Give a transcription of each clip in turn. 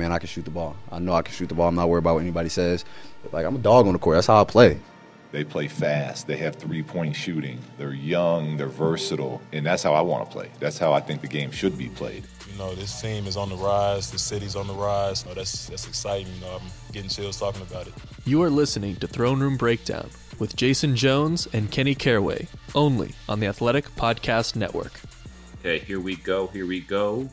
man, I can shoot the ball. I know I can shoot the ball. I'm not worried about what anybody says. Like I'm a dog on the court. That's how I play. They play fast. They have three point shooting. They're young. They're versatile. And that's how I want to play. That's how I think the game should be played. You know, this team is on the rise. The city's on the rise. Oh, that's, that's exciting. You know, I'm getting chills talking about it. You are listening to Throne Room Breakdown with Jason Jones and Kenny Caraway, only on the Athletic Podcast Network. Okay, here we go. Here we go.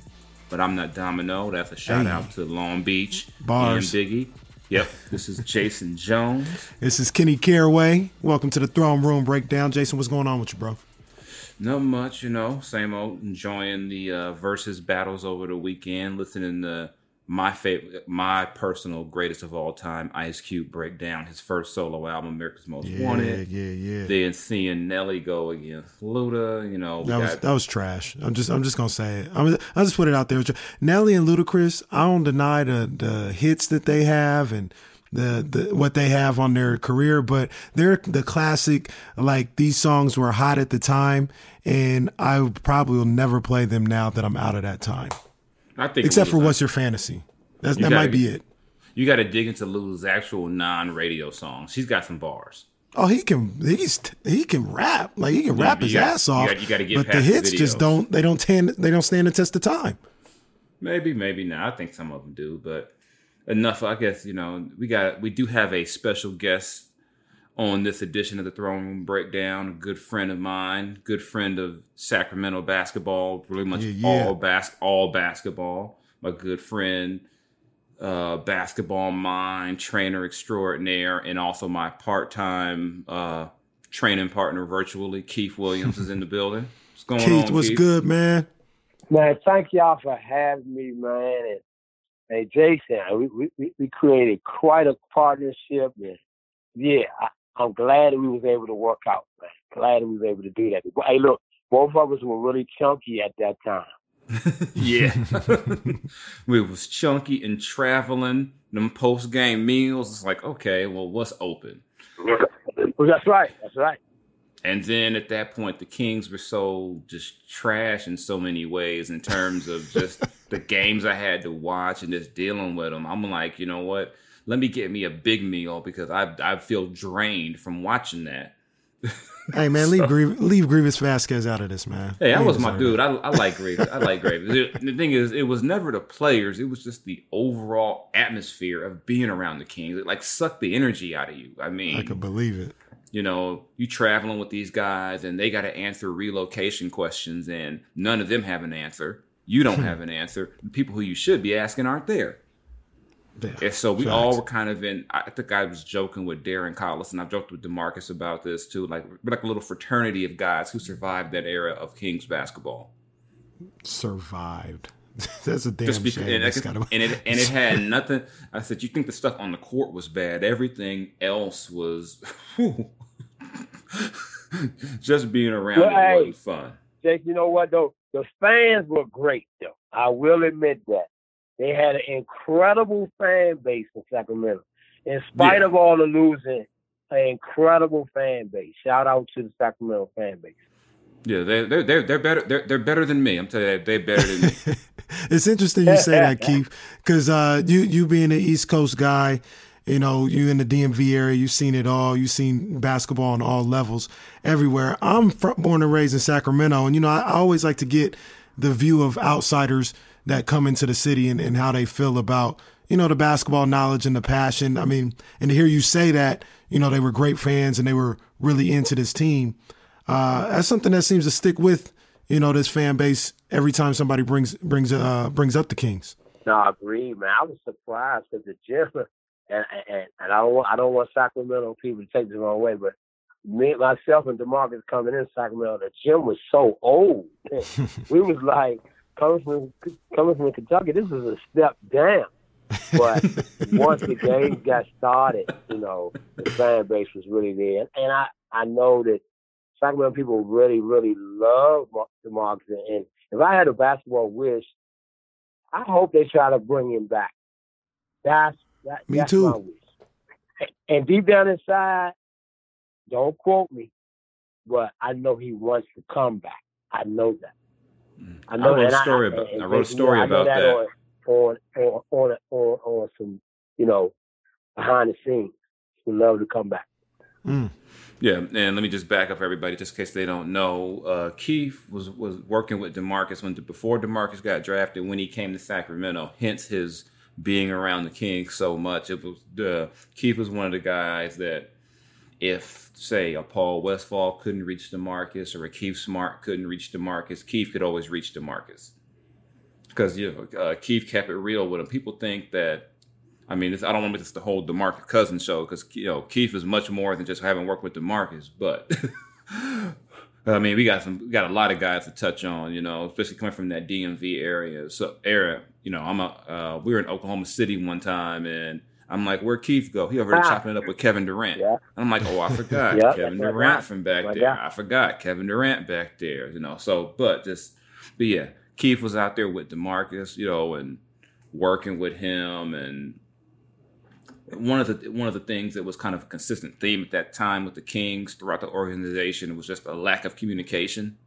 But I'm not Domino. That's a shout Hey. out to Long Beach. Bars. And Biggie. Yep. This is Jason Jones. This is Kenny Caraway. Welcome to the Throne Room Breakdown. Jason, what's going on with you, bro? Not much, you know. Same old. Enjoying the uh, versus battles over the weekend. Listening to my favorite, my personal greatest of all time, Ice Cube break down his first solo album, America's Most Yeah, Wanted. yeah, yeah. Yeah. Then seeing Nelly go against Luda, you know, That was got- that was trash. I'm just I'm just gonna say it. I'm I'll just put it out there. Nelly and Ludacris. I don't deny the the hits that they have and the, the what they have on their career, but they're the classic. Like these songs were hot at the time, and I probably will never play them now that I'm out of that time. I think Except for what's your fantasy. That's, You that gotta might be it. You got to dig into Luda's actual non-radio songs. He's got some bars. Oh, he can he's he can rap like he can Yeah, rap his got- ass you off. got- you gotta get but the past the hits just don't they don't stand they don't stand the test of time. Maybe, maybe not. I think some of them do, but enough. I guess you know we got we do have a special guest on this edition of the Throne Room Breakdown. A good friend of mine, good friend of Sacramento basketball, really much Yeah, yeah. all bas all basketball. My good friend, uh, basketball mind, trainer extraordinaire, and also my part time uh, training partner virtually. Keith Williams is in the building. What's going Keith, on? what's Keith? What's good, man? Man, thank y'all for having me, man. And hey, Jason, we we- we, we created quite a partnership, and yeah, I, I'm glad that we was able to work out, man. Glad that we was able to do that. Hey, look, both of us were really chunky at that time. Yeah. we was chunky and traveling, them post game meals. It's like, okay, well, what's open? Well, that's right. That's right. And then at that point, the Kings were so just trash in so many ways in terms of just the games I had to watch and just dealing with them. I'm like, you know what? Let me get me a big meal because I I feel drained from watching that. Hey man, leave Greivis, leave Greivis Vasquez out of this, man. Hey, that was my dude. I, I like Graves. I like Graves. The, the thing is, it was never the players. It was just the overall atmosphere of being around the Kings. It like sucked the energy out of you. I mean, I could believe it. you know, you traveling with these guys and they got to answer relocation questions and none of them have an answer. You don't hmm. have an answer. The people who you should be asking aren't there. Yeah. And so we Facts. all were kind of in. I think I was joking with Darren Collis, and I've joked with Demarcus about this too. Like we're like a little fraternity of guys who survived that era of Kings basketball. survived. That's a damn Just because, shame. and, That's it- gotta- and it and it had nothing. I said, you think the stuff on the court was bad? Everything else was. just being around Well, it hey. wasn't fun. Jake, you know what though? The fans were great though. I will admit that. They had an incredible fan base in Sacramento. In spite Yeah. of all the losing, an incredible fan base. Shout out to the Sacramento fan base. Yeah, they they're they're they're better. They're they're better than me. I'm telling you, they're better than me. it's interesting you say that, Keith, because uh, you you being an East Coast guy, you know, you in the DMV area, you've seen it all. You've seen basketball on all levels, everywhere. I'm fr- born and raised in Sacramento, and you know, I, I always like to get the view of outsiders that come into the city and, and how they feel about you know the basketball knowledge and the passion. I mean, and to hear you say that, you know, they were great fans and they were really into this team. Uh, that's something that seems to stick with you know this fan base every time somebody brings brings uh brings up the Kings. No, I agree, man. I was surprised because the gym, and, and and I don't want I don't want Sacramento people to take the wrong way, but me myself and Demarcus coming in Sacramento, the gym was so old. we was like coming from coming from Kentucky. This was a step down. But once the game got started, you know, the fan base was really there, and I I know that Sacramento people really really love Demarcus, and if I had a basketball wish, I hope they try to bring him back. That's that, Me that's too. my wish. And deep down inside, don't quote me, but I know he wants to come back. I know that. I wrote a and story I, about- and- I wrote a story you know, I about that. on on on on on, on some, you know, behind the scenes. Would love to come back. Mm. Yeah, and let me just back up everybody, just in case they don't know. Uh, Keith was was working with Demarcus when before Demarcus got drafted. When he came to Sacramento, hence his being around the Kings so much. It was uh, Keith was one of the guys that if say a Paul Westphal couldn't reach Demarcus or a Keith Smart couldn't reach Demarcus, Keith could always reach Demarcus because you know uh, Keith kept it real with him. People think that. I mean, I don't want to make this the whole Demarcus Cousins show because you know Keith is much more than just having worked with Demarcus. But I mean, we got some, we got a lot of guys to touch on. You know, especially coming from that DMV area. So era, you know, I'm a uh, we were in Oklahoma City one time and I'm like, where'd Keith go? He over there ah. chopping it up with Kevin Durant. Yeah. And I'm like, oh, I forgot Yeah, Kevin Durant from back there. guy. I forgot Kevin Durant back there. You know, so but just but yeah, Keith was out there with Demarcus, you know, and working with him and one of the one of the things that was kind of a consistent theme at that time with the Kings throughout the organization was just a lack of communication.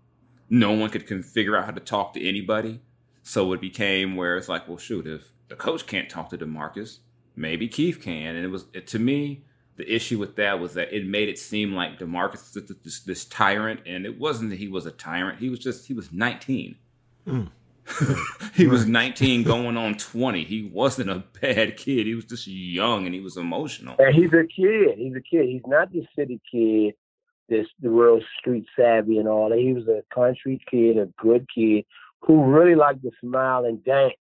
No one could, can figure out how to talk to anybody. So it became where it's like, well, shoot, if the coach can't talk to DeMarcus, maybe Keith can. And it was it, to me, the issue with that was that it made it seem like DeMarcus was this, this, this tyrant, and it wasn't that he was a tyrant. He was just he was 19. Hmm. he was 19 going on 20. He wasn't a bad kid. He was just young and he was emotional. And he's a kid. He's a kid. He's not the city kid, this the real street savvy and all that. He was a country kid, a good kid who really liked to smile and dance.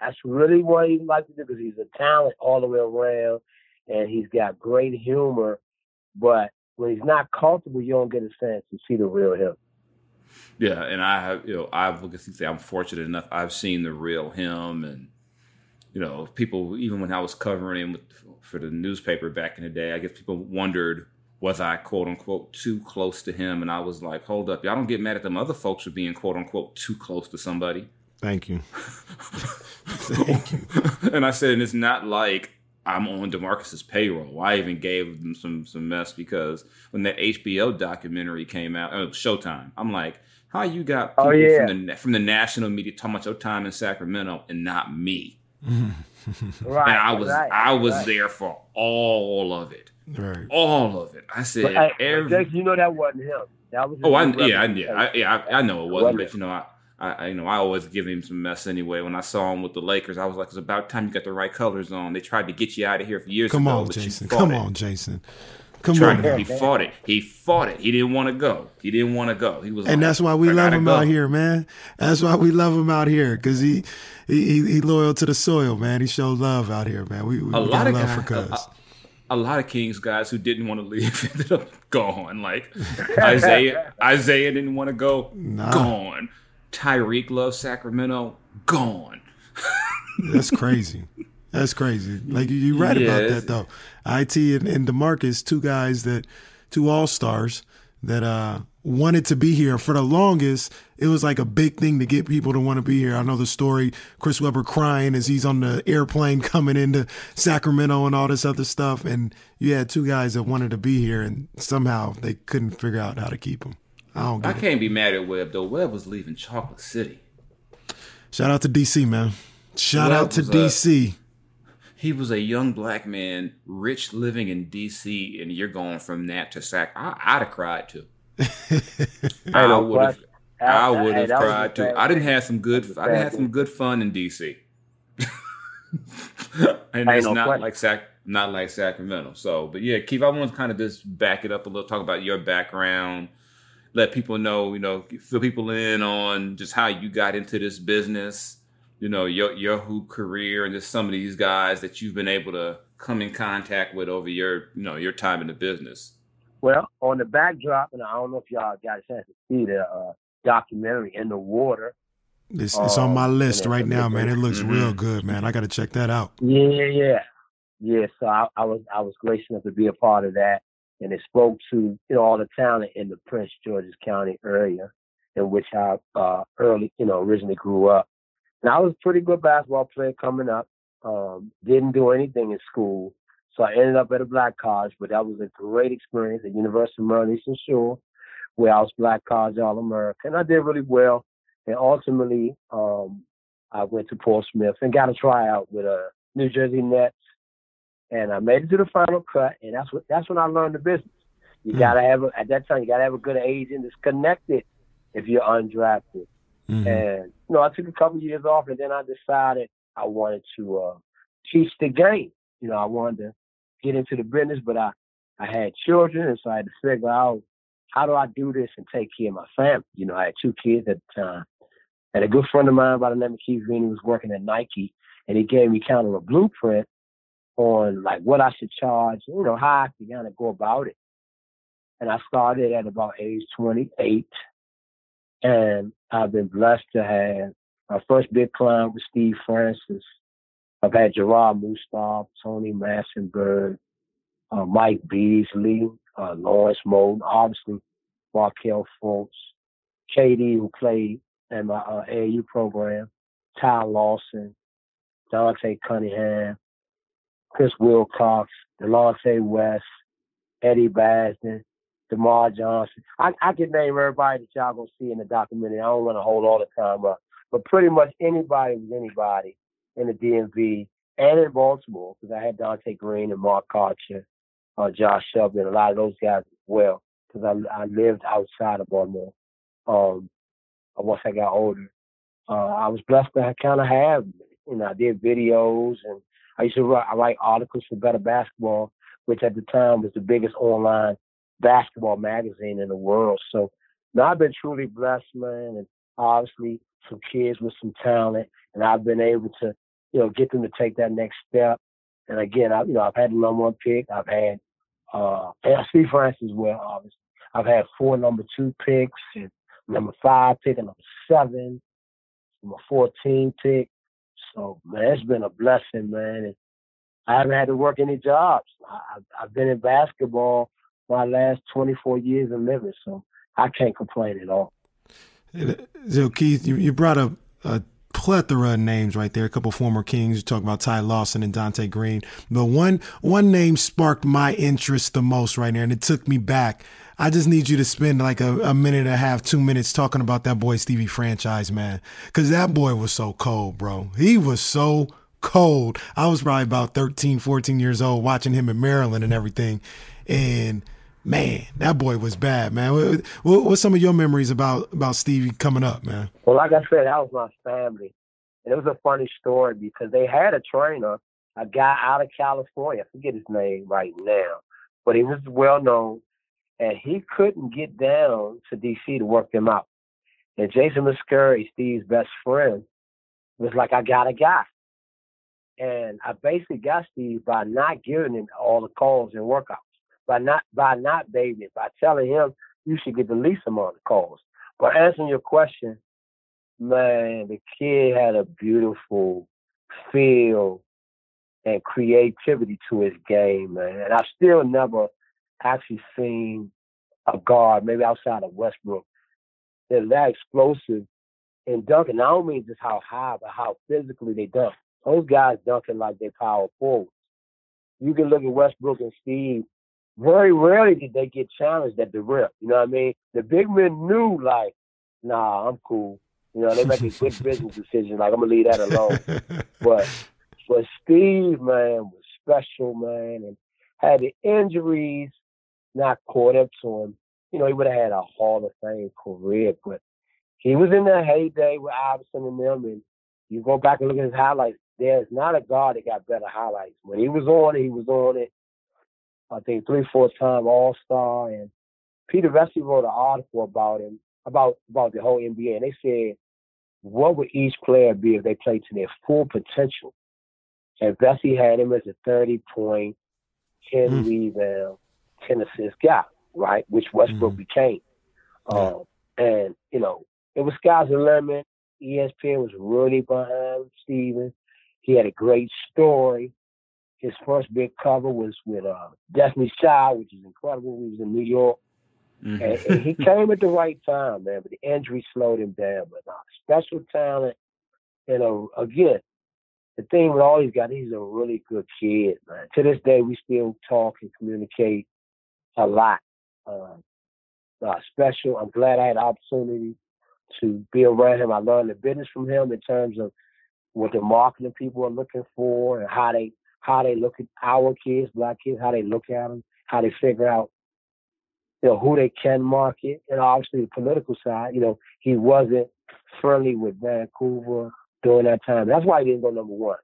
That's really what he liked to do because he's a talent all the way around, and he's got great humor. But when he's not comfortable, you don't get a chance to see the real him. Yeah, and I have, you know, I will say I'm fortunate enough. I've seen the real him, and you know, people even when I was covering him with, for the newspaper back in the day, I guess people wondered was I quote unquote too close to him, and I was like, hold up, y'all don't get mad at them other folks for being quote unquote too close to somebody. Thank you. Thank you. and I said, and it's not like I'm on Demarcus's payroll. I even gave them some some mess because when that HBO documentary came out, oh, Showtime, I'm like, how you got oh, people Oh, yeah. from the from the national media talking about your time in Sacramento and not me? Right. and I was right, I was right. there for all of it, Right. all of it. I said But, hey, every. Jason, you know that wasn't him. That was Oh, I, yeah, I, yeah, I, yeah, I, I know it wasn't, Wasn't but you know, I, I, you know, I always give him some mess anyway. When I saw him with the Lakers, I was like, "It's about time you got the right colors on." They tried to get you out of here for years Come ago, on, Jason. Come it. on, Jason. Come Tried on. to- he fought it. He fought it. He didn't want to go. He didn't want to go. He was, And like, that's why we love him go." out here, man. That's why we love him out here because he, he he he loyal to the soil, man. He showed love out here, man. We, we A got lot of love guys, for Cuz. a, a lot of Kings guys who didn't want to leave ended up gone. Like Isaiah, Isaiah didn't want to go. Nah. Gone. Tyreke loves Sacramento. Gone. That's crazy. That's crazy. Like you, right about that though. It and, and Demarcus, two guys that, two all stars that uh wanted to be here for the longest. It was like a big thing to get people to want to be here. I know the story. Chris Webber crying as he's on the airplane coming into Sacramento and all this other stuff. And you had two guys that wanted to be here, and somehow they couldn't figure out how to keep them. I don't I get it. can't be mad at Webb though. Webb was leaving Chocolate City. Shout out to DC, man. Shout Webb out to was, DC. He was a young black man, rich, living in D.C., and you're going from that to Sac. I, I'd have cried too. I would have. I would have cried too. I didn't have some good. That was didn't have some good fun in D.C. and it's no not question. like Sac, not like Sacramento. So, but yeah, Keith, I want to kind of just back it up a little, talk about your background, let people know, you know, fill people in on just how you got into this business, you know, your your hoop career, and just some of these guys that you've been able to come in contact with over your, you know, your time in the business. Well, on the backdrop, and I don't know if y'all got a chance to see the uh, documentary in the water. It's, it's on my Um, list right now, man. It looks Mhm. real good, man. I got to check that out. Yeah, yeah, yeah. So I, I was I was gracious enough to be a part of that, and it spoke to you know all the talent in the Prince George's County area, in which I uh, early you know originally grew up. And I was a pretty good basketball player coming up. Um, didn't do anything in school, so I ended up at a black college. But that was a great experience at University of Maryland Eastern Shore, where I was black college all American. And I did really well, and ultimately um, I went to Portsmouth and got a tryout with a New Jersey Nets, and I made it to the final cut. And that's what that's when I learned the business. You mm. gotta have a, at that time you gotta have a good agent that's connected if you're undrafted. Mm-hmm. And you know, I took a couple years off, and then I decided I wanted to uh, teach the game. You know, I wanted to get into the business, but I I had children, and so I had to figure out how do I do this and take care of my family. You know, I had two kids at the time. And a good friend of mine by the name of Keith Green was working at Nike, and he gave me kind of a blueprint on like what I should charge, you know, how I could kind of go about it. And I started at about age 28, and I've been blessed to have my first big client with Steve Francis. I've had Jerrod Mustaf, Tony Massenburg, uh, Mike Beasley, uh, Lawrence Moten, obviously Markelle Fultz, KD, who played in my uh, program, Ty Lawson, Dante Cunningham, Chris Wilcox, Delonte West, Eddie Basden, DerMarr Johnson. I, I can name everybody that y'all gonna see in the documentary. I don't want to hold all the time up, but pretty much anybody was anybody in the DMV and in Baltimore because I had Donté Greene and Mark Karcher, uh, Josh Selby, and a lot of those guys as well because I, I lived outside of Baltimore. Um, once I got older, uh, I was blessed to kind of have, you know, I did videos and I used to write, I write articles for Better Basketball, which at the time was the biggest online basketball magazine in the world. So now I've been truly blessed, man, and obviously some kids with some talent, and I've been able to, you know, get them to take that next step. And again, I, you know, I've had the number one pick. I've had, uh, and Steve Francis as well, obviously. I've had four number two picks and number five pick and number seven, number 14 pick. So, man, it's been a blessing, man. And I haven't had to work any jobs. I, I've been in basketball my last 24 years of living, so I can't complain at all. So, Keith, you, you brought up a plethora of names right there. A couple former Kings. You talk about Ty Lawson and Donté Greene, but one one name sparked my interest the most right there, and it took me back. I just need you to spend like a, a minute and a half, two minutes talking about that boy Stevie franchise, man, because that boy was so cold, bro. He was so cold. I was probably about 13, 14 years old watching him in Maryland and everything, and man, that boy was bad, man. What, what, what's some of your memories about about Stevie coming up, man? Well, like I said, that was my family, and it was a funny story because they had a trainer, a guy out of California. I forget his name right now, but he was well known, and he couldn't get down to DC to work them out. And Jason Muscari, Steve's best friend, was like, "I got a guy." And I basically got Steve by not giving him all the calls and workouts by not by not babying, by telling him you should get the least amount of calls. But answering your question, man, the kid had a beautiful feel and creativity to his game, man. And I've still never actually seen a guard, maybe outside of Westbrook, that that explosive in dunking. I don't mean just how high, but how physically they dunk. Those guys dunking like they power forwards. You can look at Westbrook and Steve very rarely did they get challenged at the rim. You know what I mean? The big men knew like, nah, I'm cool. You know, they make a good business decision. Like I'm gonna leave that alone. but but Steve, man, was special, man, and had the injuries not caught up to him. You know, he would have had a Hall of Fame career, but he was in the heyday with Iverson and them. And you go back and look at his highlights. There's not a guard that got better highlights. When he was on it, he was on it. I think three, four time All Star, and Peter Vecsey wrote an article about him about about the whole NBA, and they said, what would each player be if they played to their full potential? And Vecsey had him as a 30 point, 10 mm. rebound, 10 assist guy, right? Which Westbrook mm. became. Yeah. Um, and, you know, it was sky's the limit. ESPN was really behind Steven. He had a great story. His first big cover was with uh, Destiny Child, which is incredible. He was in New York. Mm-hmm. And, and, he came at the right time, man, but the injury slowed him down. But uh, special talent, you know, again, the thing with all these guys, he's a really good kid, man. To this day, we still talk and communicate a lot. Uh, uh, special. I'm glad I had the opportunity to be around him. I learned the business from him in terms of what the marketing people are looking for and how they how they look at our kids, black kids, how they look at them, how they figure out you know who they can market, and obviously the political side. You know, he wasn't friendly with Vancouver during that time. That's why he didn't go number one.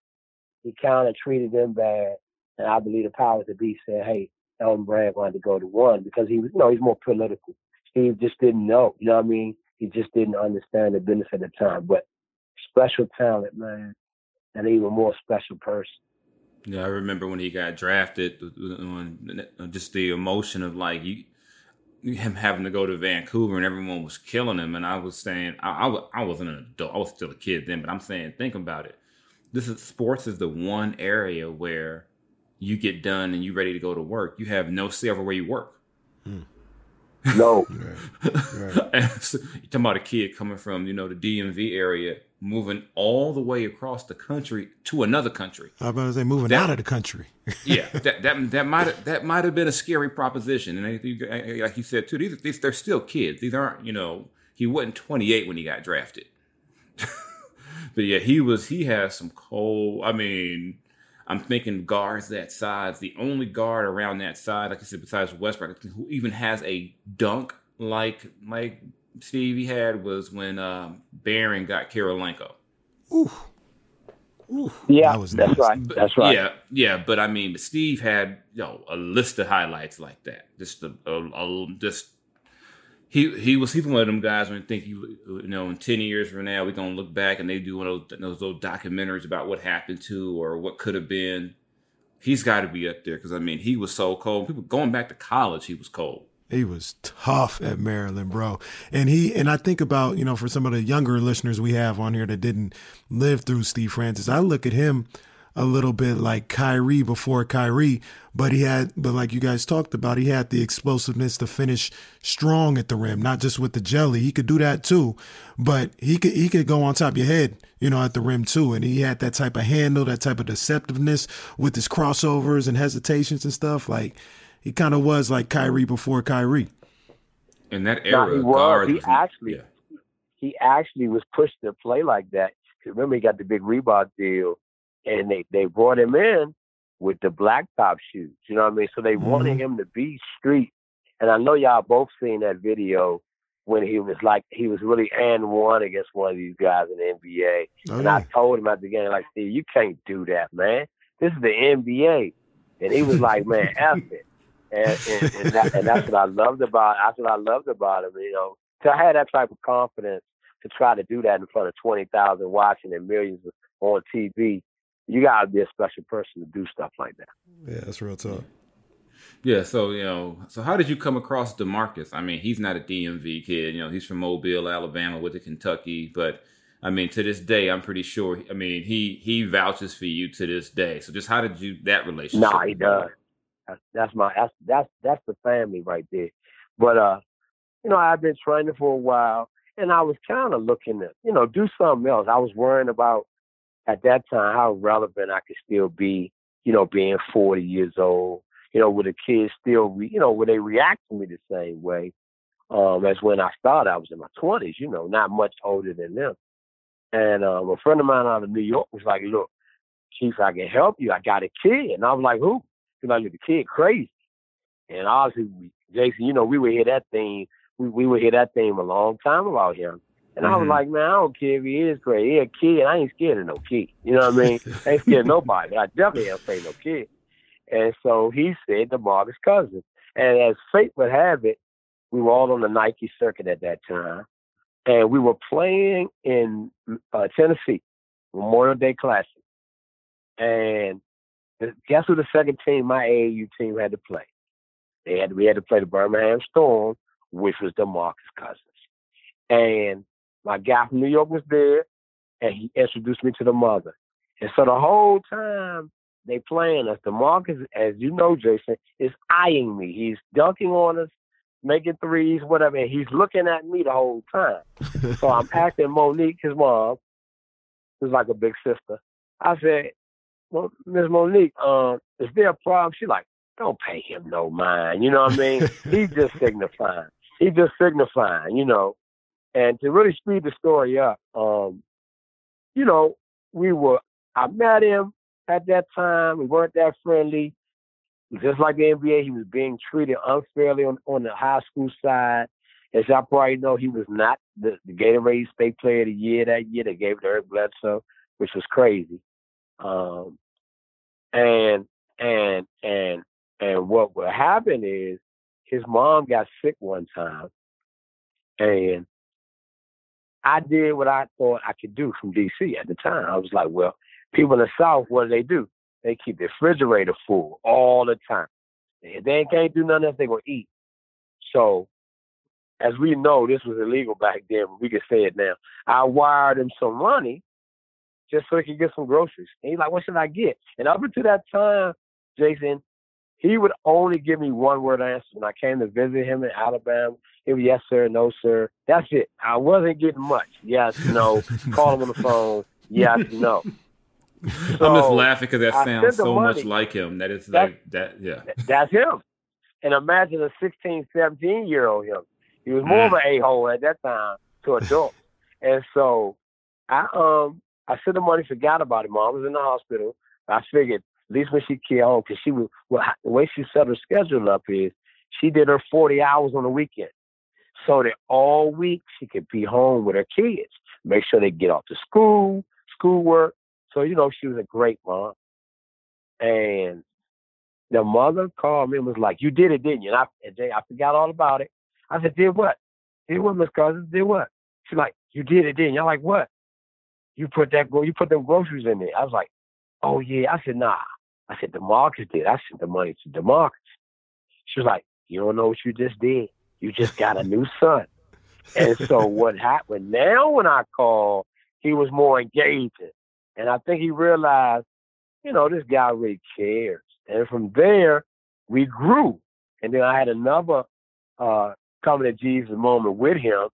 He kind of treated them bad, and I believe the powers that be said, "Hey, Elton Brand wanted to go to one because he was, you know, he's more political. Steve just didn't know. You know what I mean? He just didn't understand the business at the time. But special talent, man, and even more special person. Yeah, I remember when he got drafted, uh, uh, just the emotion of like you, him having to go to Vancouver and everyone was killing him, and I was saying I, I, I wasn't an adult, I was still a kid then, but I'm saying think about it. This is sports is the one area where you get done and you ready to go to work. You have no say over where you work. Hmm. No. right. Right. so, you're talking about a kid coming from, you know, the DMV area, moving all the way across the country to another country. I was about to say moving that, out of the country. yeah, that that that might that might have been a scary proposition. And like you said too, these, these they're still kids. These aren't, you know, he wasn't 28 when he got drafted. but yeah, he was. He has some cold. I mean, I'm thinking guards that size. The only guard around that side, like I said, besides Westbrook, who even has a dunk like like Stevie had was when um, Baron got Kirilenko. Ooh. Ooh, yeah, that that's nice. right. That's right. Yeah, yeah, but I mean, Steve had you know a list of highlights like that. Just a, a, a just he he was he's one of them guys when I think you you know in ten years from now we're gonna look back and they do one of those, those little documentaries about what happened to or what could have been. He's got to be up there because I mean he was so cold. People going back to college, he was cold. He was tough at Maryland, bro. And he and I think about you know for some of the younger listeners we have on here that didn't live through Steve Francis, I look at him a little bit like Kyrie before Kyrie, but he had, but like you guys talked about, he had the explosiveness to finish strong at the rim, not just with the jelly. He could do that too, but he could he could go on top of your head, you know, at the rim too. And he had that type of handle, that type of deceptiveness with his crossovers and hesitations and stuff. Like he kind of was like Kyrie before Kyrie. In that era, he was. He actually, yeah. he actually was pushed to play like that. Remember, he got the big Reebok deal and they they brought him in with the blacktop shoes. You know what I mean? So they mm-hmm. wanted him to be street. And I know y'all both seen that video when he was like he was really and one against one of these guys in the NBA. Oh, and yeah. I told him at the game, like, Steve, you can't do that, man. This is the NBA. And he was like, man, F it. And, and, and, that, and that's what I loved about that's what I loved about him, you know. To have that type of confidence to try to do that in front of twenty thousand watching and millions on TV you gotta be a special person to do stuff like that. Yeah, that's real talk. Yeah, so you know, so how did you come across Demarcus? I mean, he's not a DMV kid. You know, he's from Mobile, Alabama, with the Kentucky. But I mean, to this day, I'm pretty sure. I mean, he he vouches for you to this day. So just how did you that relationship? Nah, he does. That's, that's my that's that's that's the family right there. But uh, you know, I've been training for a while, and I was kind of looking to you know do something else. I was worrying about at that time how relevant I could still be, you know, being 40 years old, you know, with the kids still, re- you know, would they react to me the same way um, as when I started? I was in my 20s, you know, not much older than them. And um, a friend of mine out of New York was like, look, Chief, I can help you. I got a kid. And I was like, who? He's like, the kid crazy. And obviously, Jason, you know, we would hear that theme. We, we would hear that theme a long time about him. And mm-hmm. I was mm-hmm. like, man, I don't care if he is crazy. He a kid. I ain't scared of no kid. You know what I mean? I ain't scared of nobody. I definitely ain't afraid of no kid. And so he said DeMarcus Cousins. And as fate would have it, we were all on the Nike circuit at that time. And we were playing in uh, Tennessee, Memorial Day Classic. And guess who the second team, my AAU team, had to play? They had we had to play the Birmingham Storm, which was DeMarcus Cousins. And my guy from New York was there, and he introduced me to the mother. And so the whole time they playing us, DeMarcus, as you know, Jason, is eyeing me. He's dunking on us, making threes, whatever, and he's looking at me the whole time. so I'm asking Monique, his mom, who's like a big sister. I said, well, Miss Monique, um, is there a problem? She's like, don't pay him no mind. You know what I mean? He's just signifying. He's just signifying, you know. And to really speed the story up, um, you know, we were. I met him at that time. We weren't that friendly. Just like the NBA, he was being treated unfairly on, on the high school side. As y'all probably know, he was not the, the Gatorade State Player of the Year that year. They gave it to Eric Bledsoe, which was crazy. Um, and and and and what would happen is his mom got sick one time, and I did what I thought I could do from DC at the time. I was like, well, people in the South, what do they do? They keep the refrigerator full all the time. If they can't do nothing else, they're gonna eat. So, as we know, this was illegal back then, we can say it now. I wired him some money just so he could get some groceries. And he's like, what should I get? And up until that time, Jason, he would only give me one word answer when I came to visit him in Alabama. It was yes sir, no sir. That's it. I wasn't getting much. Yes, no. Call him on the phone. Yes, no. So I'm just laughing because that I sounds so money. much like him. That's- like that. Yeah. That's him. And imagine a 16, 17 year old him. He was more of an a hole at that time to adults. and so I um I sent the money, forgot about it. Mom was in the hospital. I figured at least when she came home, because she was well, the way she set her schedule up is she did her 40 hours on the weekend. So that all week she could be home with her kids, make sure they get off to school, schoolwork. So, you know, she was a great mom. And the mother called me and was like, "You did it, didn't you?" And I, and Jay, I forgot all about it. I said, "Did what? Did what, Miss Cousins? Did what?" She's like, "You did it, didn't you?" I'm like, "What?" You put that you put them groceries in there. I was like, "Oh yeah." I said, "Nah." I said, "Demarcus did." I sent the money to Demarcus. She was like, "You don't know what you just did. You just got a new son." and so what happened now? When I called, he was more engaging, and I think he realized, you know, this guy really cares. And from there, we grew. And then I had another uh, coming to Jesus moment with him.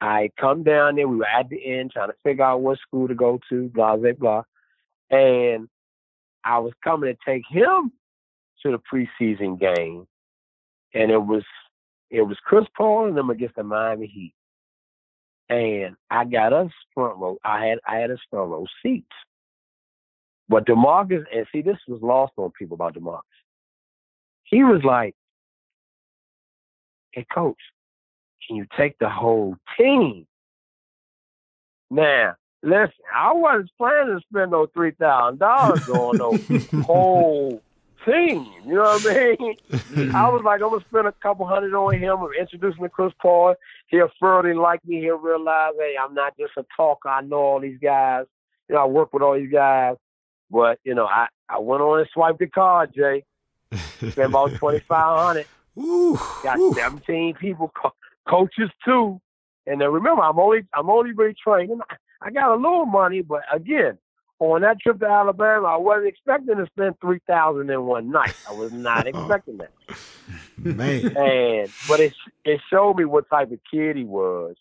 I come down there. We were at the end trying to figure out what school to go to, blah, blah, blah. And I was coming to take him to the preseason game. And it was it was Chris Paul and them against the Miami Heat. And I got us front row. I had I had us front row seats. But Demarcus, and see, this was lost on people about Demarcus. He was like, "Hey, coach, can you take the whole team?" Now, listen, I wasn't planning to spend no three thousand dollars on no whole team. You know what I mean? Mm-hmm. I was like, I'm gonna spend a couple hundred on him, introducing to Chris Paul. He'll thoroughly like me. He'll realize, hey, I'm not just a talker. I know all these guys. You know, I work with all these guys. But you know, I I went on and swiped the card, Jay. Spent about twenty five hundred. Got ooh. seventeen people, co- coaches too. And then remember, I'm only I'm only retraining. I got a little money, but again, on that trip to Alabama, I wasn't expecting to spend three thousand in one night. I was not oh. expecting that. Man. And but it it showed me what type of kid he was,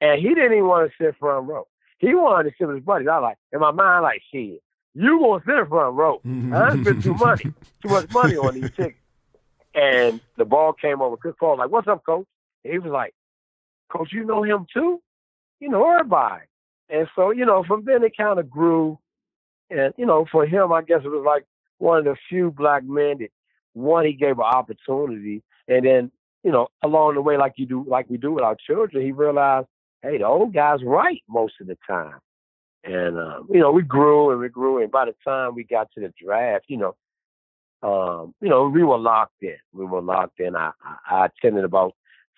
and he didn't even want to sit front row. He wanted to sit with his buddies. I like, in my mind, like, shit, you gonna sit in front row? I spent too money, too much money on these tickets. And the ball came over. Chris Paul was like, "What's up, coach?" And he was like, "Coach, you know him too? You know everybody." And so, you know, from then it kind of grew. And you know, for him, I guess it was like one of the few black men that one he gave an opportunity, and then you know, along the way, like you do, like we do with our children, he realized, hey, the old guy's right most of the time. And um, you know, we grew and we grew, and by the time we got to the draft, you know, um, you know, we were locked in. We were locked in. I, I, I attended about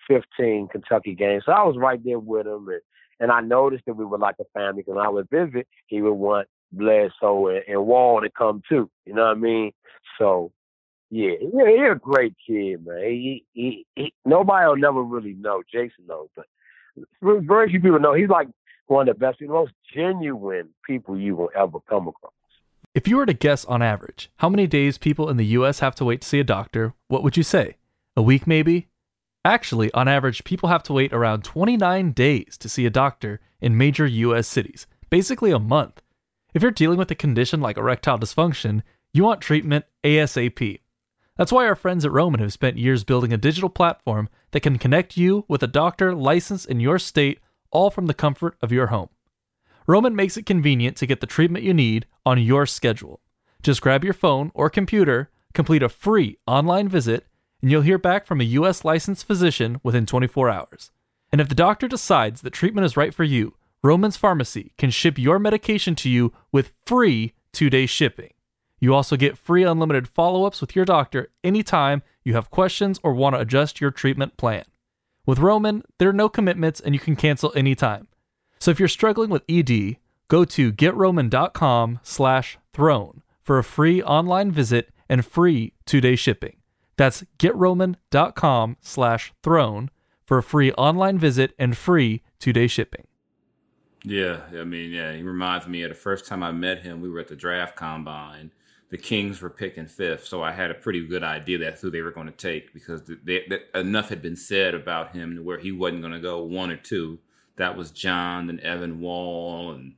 15 Kentucky games, so I was right there with him, and, and I noticed that we were like a family. Because when I would visit, he would want Bledsoe and, and Wall to come too. You know what I mean? So, yeah, yeah, he's a great kid, man. He, he, he, nobody will never really know. Jason knows, but very few people know. He's like one of the best, the most genuine people you will ever come across. If you were to guess on average how many days people in the US have to wait to see a doctor, what would you say? A week maybe? Actually, on average, people have to wait around 29 days to see a doctor in major US cities, basically a month. If you're dealing with a condition like erectile dysfunction, you want treatment ASAP. That's why our friends at Roman have spent years building a digital platform that can connect you with a doctor licensed in your state, all from the comfort of your home. Roman makes it convenient to get the treatment you need on your schedule. Just grab your phone or computer, complete a free online visit, and you'll hear back from a U.S. licensed physician within 24 hours. And if the doctor decides that treatment is right for you, Roman's Pharmacy can ship your medication to you with free two day shipping. You also get free unlimited follow ups with your doctor anytime you have questions or want to adjust your treatment plan. With Roman, there are no commitments and you can cancel anytime. So if you're struggling with ED, go to getroman.com slash throne for a free online visit and free two-day shipping. That's getroman.com slash throne for a free online visit and free two-day shipping. Yeah, I mean, yeah, he reminds me of the first time I met him. We were at the draft combine. The Kings were picking fifth, so I had a pretty good idea that's who they were going to take because they, they, enough had been said about him where he wasn't going to go one or two. That was John, and Evan Wall, and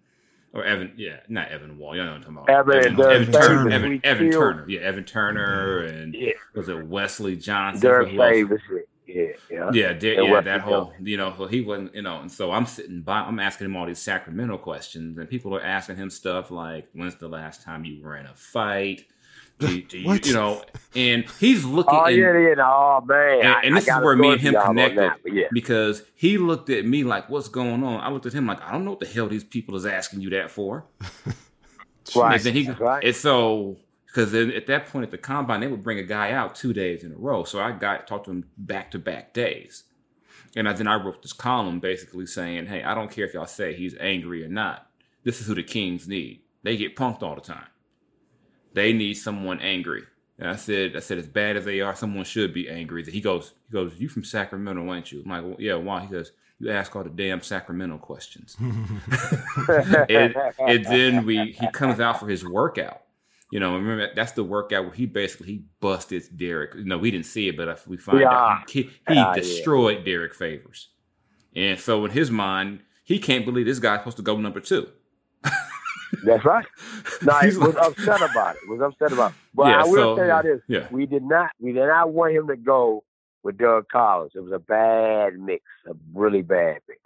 or Evan, yeah, not Evan Wall. You know what I'm talking about? Evan, Evan, Evan Turner, Evan, Evan Turner, yeah, Evan Turner, and Yeah. was it Wesley Johnson? Dirk Who else? Yeah, yeah. Yeah, yeah, that whole, you know, so he wasn't, you know, and so I'm sitting by, I'm asking him all these Sacramento questions, and people are asking him stuff like, "When's the last time you were in a fight?" Do, do you, you know, and he's looking. Oh and, yeah, yeah. Oh man. and, and this is where me and him connected that, yeah. because he looked at me like, "What's going on?" I looked at him like, "I don't know what the hell these people is asking you that for." Right. And then he, right. and so because then at that point at the combine they would bring a guy out two days in a row. So I got talked to him back to back days, and I, then I wrote this column basically saying, "Hey, I don't care if y'all say he's angry or not. This is who the Kings need. They get punked all the time. They need someone angry." And I said, "I said as bad as they are, someone should be angry." He goes, "He goes, you from Sacramento, ain't you?" I'm like, well, "Yeah, why?" He goes. You ask all the damn Sacramento questions and, and then we he comes out for his workout. You know, remember that's the workout where he basically he busted Derrick. You know, we didn't see it, but if we find out he, he Yeah, yeah. destroyed Derrick Favors. And so in his mind, he can't believe this guy's supposed to go number two. That's right. No, he He's was like- upset about it. Was upset about it. But Yeah, I will so- tell y'all this: yeah. we did not, we did not want him to go with Doug Collins. It was a bad mix, a really bad mix.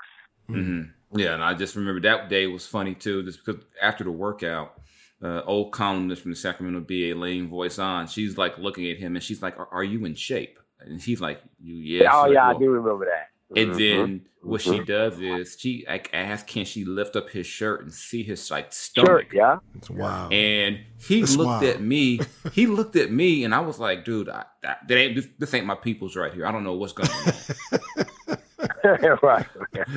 hmm Yeah, and I just remember that day was funny too, just because after the workout, uh, old columnist from the Sacramento Bee, Lane Voice on, she's like looking at him and she's like, "Are, are you in shape?" And he's like, "You yeah." oh like, yeah, "Well," I do remember that. And Mhm. then what she Mhm. does is she like asks, "Can she lift up his shirt and see his like Sure, stomach?" yeah. Wow. And he That's looked wild. at me. He looked at me, and I was like, "Dude, I, I, that ain't, this, this ain't my people's right here. I don't know what's going on." right.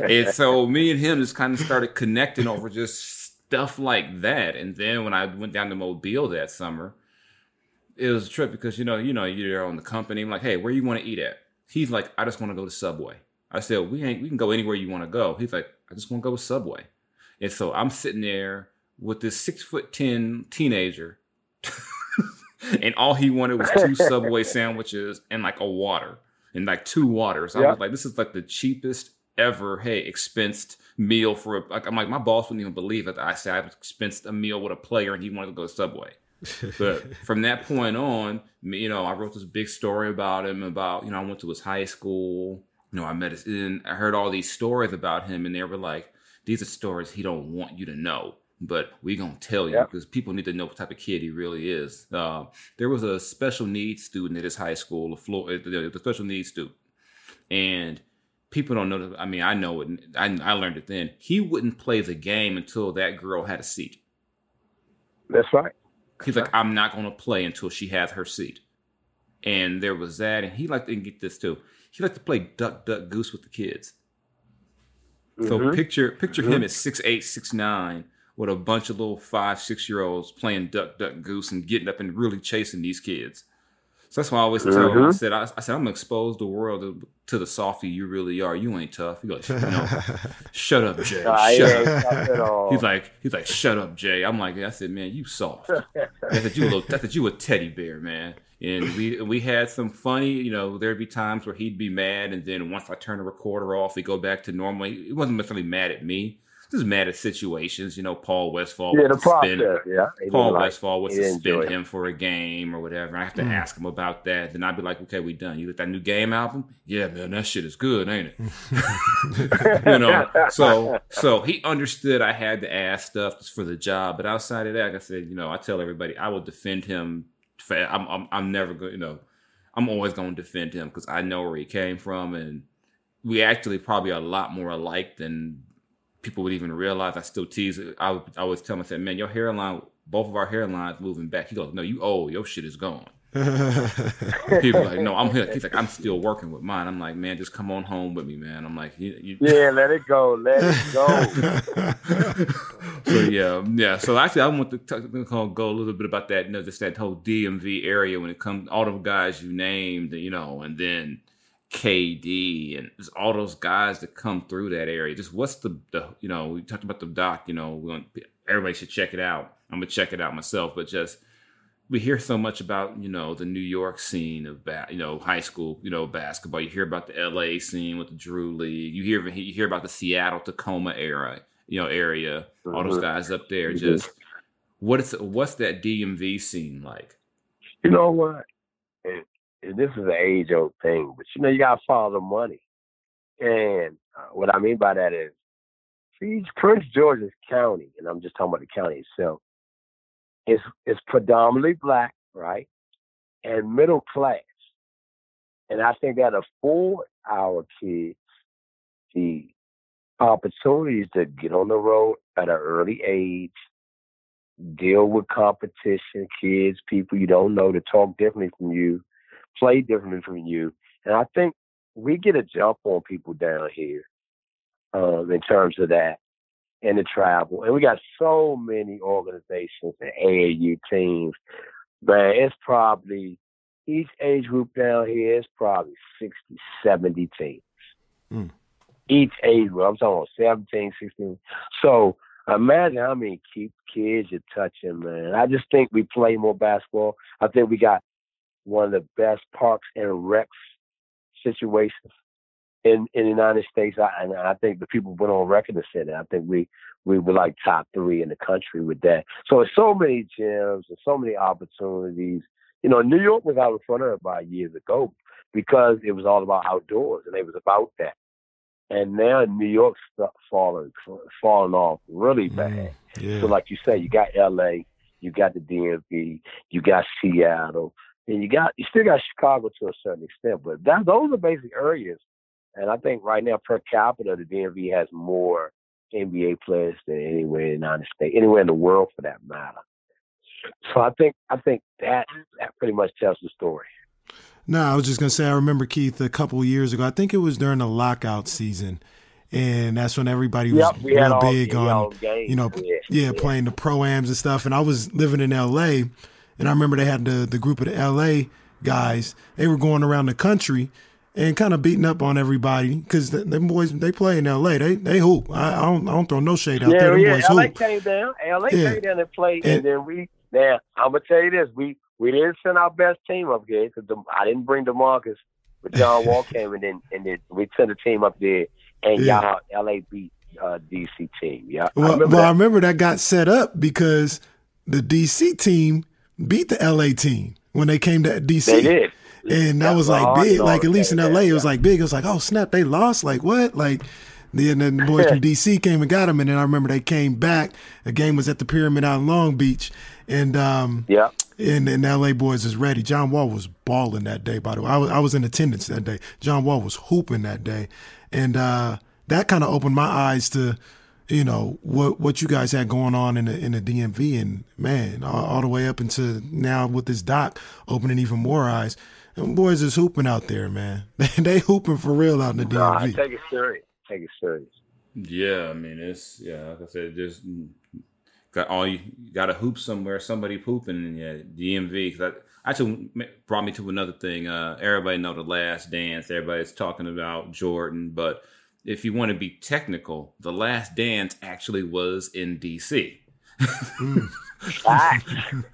and so me and him just kind of started connecting over just stuff like that. And then when I went down to Mobile that summer, it was a trip because you know, you know, you're on the company. I'm like, hey, where you want to eat at? He's like, I just want to go to Subway. I said, we ain't, we can go anywhere you want to go. He's like, I just want to go to Subway. And so I'm sitting there with this six foot ten teenager, and all he wanted was two Subway sandwiches and like a water and like two waters. I was like, this is like the cheapest ever, hey, expensed meal for a, like I'm like my boss wouldn't even believe it. I said I expensed a meal with a player and he wanted to go to Subway. But from that point on, you know, I wrote this big story about him. About you know, I went to his high school. You know, I met his. And I heard all these stories about him, and they were like, "These are stories he don't want you to know." But we gonna tell you because people need to know what type of kid he really is. Uh, there was a special needs student at his high school, a Florida, the special needs student, and people don't know. that- I mean, I know it. I, I learned it then. He wouldn't play the game until that girl had a seat. That's right. He's like, I'm not going to play until she has her seat. And there was that, and he liked to get this too. He liked to play duck, duck, goose with the kids. So Mhm. picture picture him at six eight, six nine, with a bunch of little five, six year olds playing duck, duck, goose, and getting up and really chasing these kids. So that's why I always tell him. I Mhm. said, I, I said, I'm gonna expose the world to, to the softy you really are. You ain't tough. He goes, no, shut up, Jay. He shut up. tough at all. He's like, he's like, shut up, Jay. I'm like, I said, man, you soft. I said, you a little, I said, you a teddy bear, man. And we we had some funny, you know, there'd be times where he'd be mad, and then once I turn the recorder off, we go back to normal. He wasn't necessarily mad at me. just mad at situations. You know, Paul Westphal, Yeah, the suspend- process. Yeah, Paul didn't like- Westphal would he suspend him for a game or whatever. I have to hmm. ask him about that. Then I'd be like, okay, we done. You got that new game album? Yeah, man, that shit is good, ain't it? you know, so so he understood I had to ask stuff just for the job. But outside of that, like I said, you know, I tell everybody I will defend him. I'm, I'm I'm never going. You know, I'm always going to defend him because I know where he came from, and we actually probably are a lot more alike than people would even realize. I still tease. I would, I always tell him, I said, man, your hairline, both of our hairlines moving back. He goes, no, you old. Your shit is gone. People like, no, I'm here. He's like, I'm still working with mine. I'm like, man, just come on home with me, man. I'm like, you, you, Yeah, let it go. Let it go. so yeah, yeah. So actually, I want to talk, go a little bit about that. You know, just that whole DMV area when it comes all the guys you named, you know, and then KD and all those guys that come through that area. Just what's the the you know we talked about the doc. You know, we want, everybody should check it out. I'm gonna check it out myself, but just we hear so much about you know the New York scene of ba- you know high school you know basketball. You hear about the L.A. scene with the Drew League. You hear you hear about the Seattle Tacoma era you know area. All those Mhm. guys up there. Mhm. Just what is what's that DMV scene like? You know what? And, and this is an age old thing, but you know, you got to follow the money. And uh, what I mean by that is, see, Prince George's County, and I'm just talking about the county itself, is is predominantly black, right? And middle class. And I think that afford our kids the opportunities to get on the road at an early age, deal with competition, kids, people you don't know to talk differently from you, play differently from you. And I think we get a jump on people down here um, in terms of that and the travel. And we got so many organizations and AAU teams. Man, it's probably each age group down here is probably 60, 70 teams. Mm. Each age group, I'm talking about 17, 16. So imagine how many keep kids you're touching, man. I just think we play more basketball. I think we got one of the best parks and recs situations in in the United States. I, and I think the people went on record to say that. I think we we were like top three in the country with that. So there's so many gyms and so many opportunities. You know, New York was out in front of everybody years ago because it was all about outdoors and it was about that. And now New York's falling falling off really mm, bad. Yeah. So like you say, you got LA, you got the DMV, you got Seattle, and you got you still got Chicago to a certain extent, but that those are basic areas. And I think right now per capita the DMV has more NBA players than anywhere in the United States, anywhere in the world for that matter. So I think I think that that pretty much tells the story. No, I was just gonna say I remember Keith a couple of years ago. I think it was during the lockout season, and that's when everybody was Yep, we real big on you know yeah, yeah, playing the proams and stuff. And I was living in L.A. and I remember they had the the group of the L.A. guys. They were going around the country and kind of beating up on everybody because them boys they play in L.A. They they hoop. I, I don't I don't throw no shade out yeah, there. Them yeah. boys LA hoop. came down. LA Yeah. came down and played, And- and, then we. Now I'm gonna tell you this: we we didn't send our best team up here because I didn't bring Demarcus, but John Wall came and then and then we sent a team up there, and Yeah. y'all LA beat uh, DC team. Yeah, I Well, remember well, I remember that got set up because the DC team beat the LA team when they came to DC. They did. And that was like big. Like at least in LA, it was like big. It was like, oh snap, they lost. Like what? Like then the boys from DC came and got them. And then I remember they came back. The game was at the Pyramid out in Long Beach, and um, Yeah. and and LA boys is ready. John Wall was balling that day. By the way, I was I was in attendance that day. John Wall was hooping that day, and uh, that kind of opened my eyes to, you know, what what you guys had going on in the in the DMV, and man, all, all the way up into now with this doc opening even more eyes. Them boys is hooping out there, man. They, they hooping for real out in the Nah, DMV. take it serious. Take it serious. Yeah, I mean it's yeah, like I said, just got all you got to hoop somewhere. Somebody pooping and yeah, DMV. Cause I, actually brought me to another thing. Uh, everybody know the Last Dance. Everybody's talking about Jordan, but if you want to be technical, the Last Dance actually was in DC. Fact.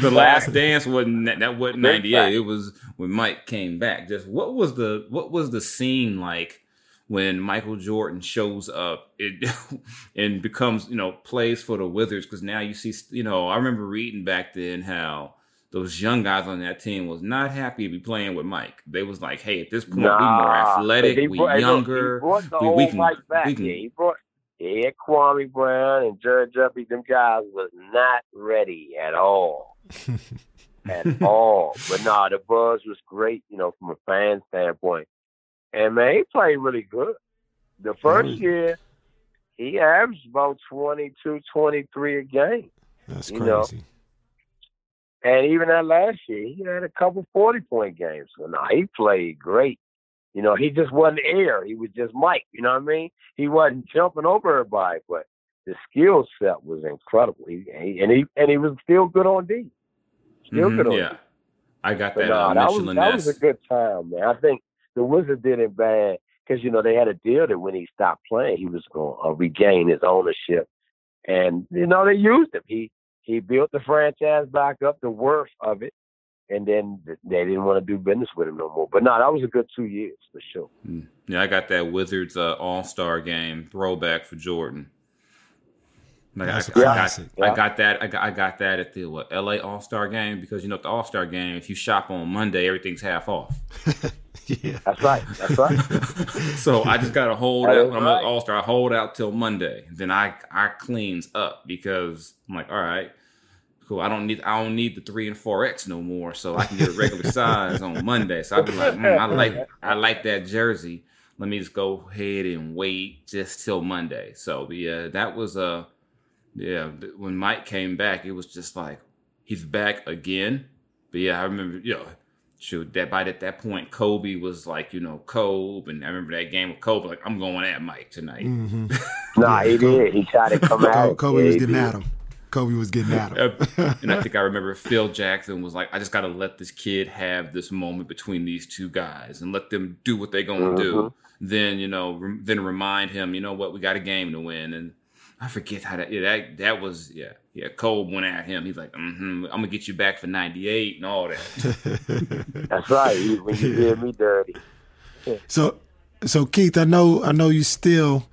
The last dance wasn't that, wasn't ninety eight. It was when Mike came back. Just what was the what was the scene like when Michael Jordan shows up it and becomes, you know, plays for the Wizards because now you see, you know, I remember reading back then how those young guys on that team was not happy to be playing with Mike. They was like, hey, at this point, nah, we more athletic, we younger, we, we, can, we can. Yeah, he brought, yeah, Kwame Brown and Jared Jeffries, them guys was not ready at all. at all. But nah, the buzz was great, you know, from a fan standpoint. And man, he played really good. The 1st year, he averaged about 22, 23 a game. That's crazy. Know? And even that last year, he had a couple 40 point games. So nah, he played great. You know, he just wasn't air. He was just Mike. You know what I mean? He wasn't jumping over everybody, but the skill set was incredible. He, he, and he and he was still good on D. Still mm-hmm, good on yeah. D. I got that. Nah, uh, that, was, that was a good time, man. I think the Wizards did it bad because you know they had a deal that when he stopped playing, he was going to uh, regain his ownership, and you know they used him. He he built the franchise back up, the worth of it, and then they didn't want to do business with him no more. But no, that was a good two years for sure. Hmm. Yeah, I got that Wizards uh, All Star game throwback for Jordan. Like I, I, got, yeah. I got that. I got, I got that at the what, LA All Star game because you know at the All Star game, if you shop on Monday, everything's half off. yeah, that's right. That's right. so I just got to hold that out. I'm right. an All Star. I hold out till Monday. Then I I cleans up because I'm like, all right, cool. I don't need I don't need the three and four X no more, so I can get a regular size on Monday. So I'd be like, mm, I like I like that jersey. Let me just go ahead and wait just till Monday. So yeah, that was a uh, yeah. When Mike came back, it was just like he's back again. But yeah, I remember you know. Shoot, that by at that point, Kobe was like, you know, Kobe, and I remember that game with Kobe. Like, I'm going at Mike tonight. Mm-hmm. nah, he did. He tried to come out. Kobe was getting at him. Kobe was getting at him. and I think I remember Phil Jackson was like, I just got to let this kid have this moment between these two guys and let them do what they're going to mm-hmm. do. Then, you know, re- then remind him, you know what, we got a game to win. And I forget how that, yeah, that, that was, yeah, yeah. Kobe went at him. He's like, mm-hmm, I'm going to get you back for 98 and all that. That's right. When you did me dirty. so, so Keith, I know, I know you still,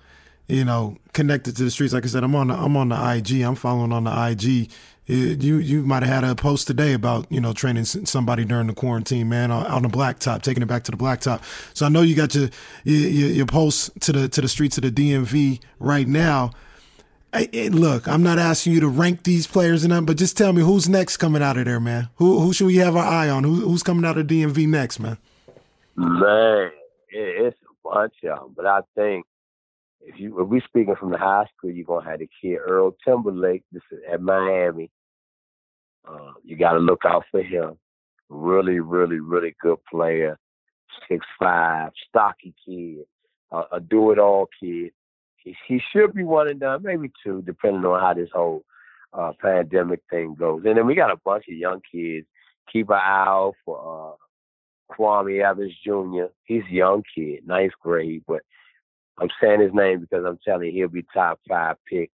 you know, connected to the streets. Like I said, I'm on the, I'm on the IG. I'm following on the IG. Eh, you you might have had a post today about you know training somebody during the quarantine, man, on the blacktop, taking it back to the blacktop. So I know you got your your, your post to the to the streets of the DMV right now. Hey, eh, look, I'm not asking you to rank these players and them, but just tell me who's next coming out of there, man. Who who should we have our eye on? Who, who's coming out of DMV next, man? Man, it's a bunch of them, but I think if you if we speaking from the high school, you're gonna have the kid Earl Timberlake. This is at Miami. Uh, you got to look out for him. Really, really, really good player. Six five, stocky kid, uh, a do it all kid. He he should be one and done, maybe two, depending on how this whole uh, pandemic thing goes. And then we got a bunch of young kids. Keep an eye out for uh, Kwame Evans Jr. He's a young kid, ninth grade, but I'm saying his name because I'm telling you he'll be top five pick